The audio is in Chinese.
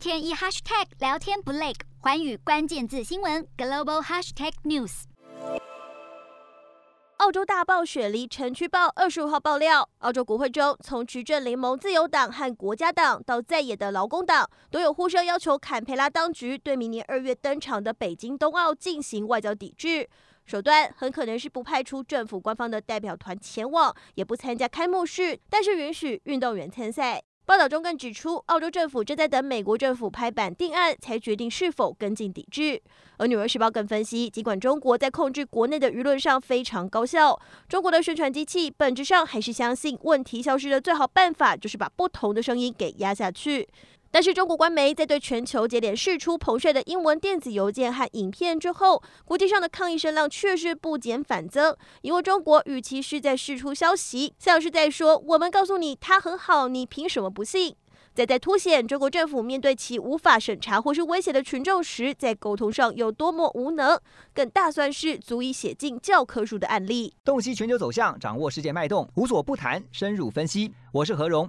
天一 hashtag 聊天不累，寰宇关键字新闻 global hashtag news。澳洲大暴雪梨城区报二十五号爆料，澳洲国会中从执政联盟自由党和国家党到在野的劳工党，都有呼声要求坎培拉当局对明年二月登场的北京冬奥进行外交抵制，手段很可能是不派出政府官方的代表团前往，也不参加开幕式，但是允许运动员参赛。报道中更指出，澳洲政府正在等美国政府拍板定案，才决定是否跟进抵制。而《纽约时报》更分析，尽管中国在控制国内的舆论上非常高效，中国的宣传机器本质上还是相信问题消失的最好办法就是把不同的声音给压下去。但是中国官媒在对全球接连释出彭帅的英文电子邮件和影片之后，国际上的抗议声浪却是不减反增。因为中国与其是在释出消息，像是在说“我们告诉你他很好，你凭什么不信”，再在凸显中国政府面对其无法审查或是威胁的群众时，在沟通上有多么无能，更大算是足以写进教科书的案例。洞悉全球走向，掌握世界脉动，无所不谈，深入分析。我是何荣。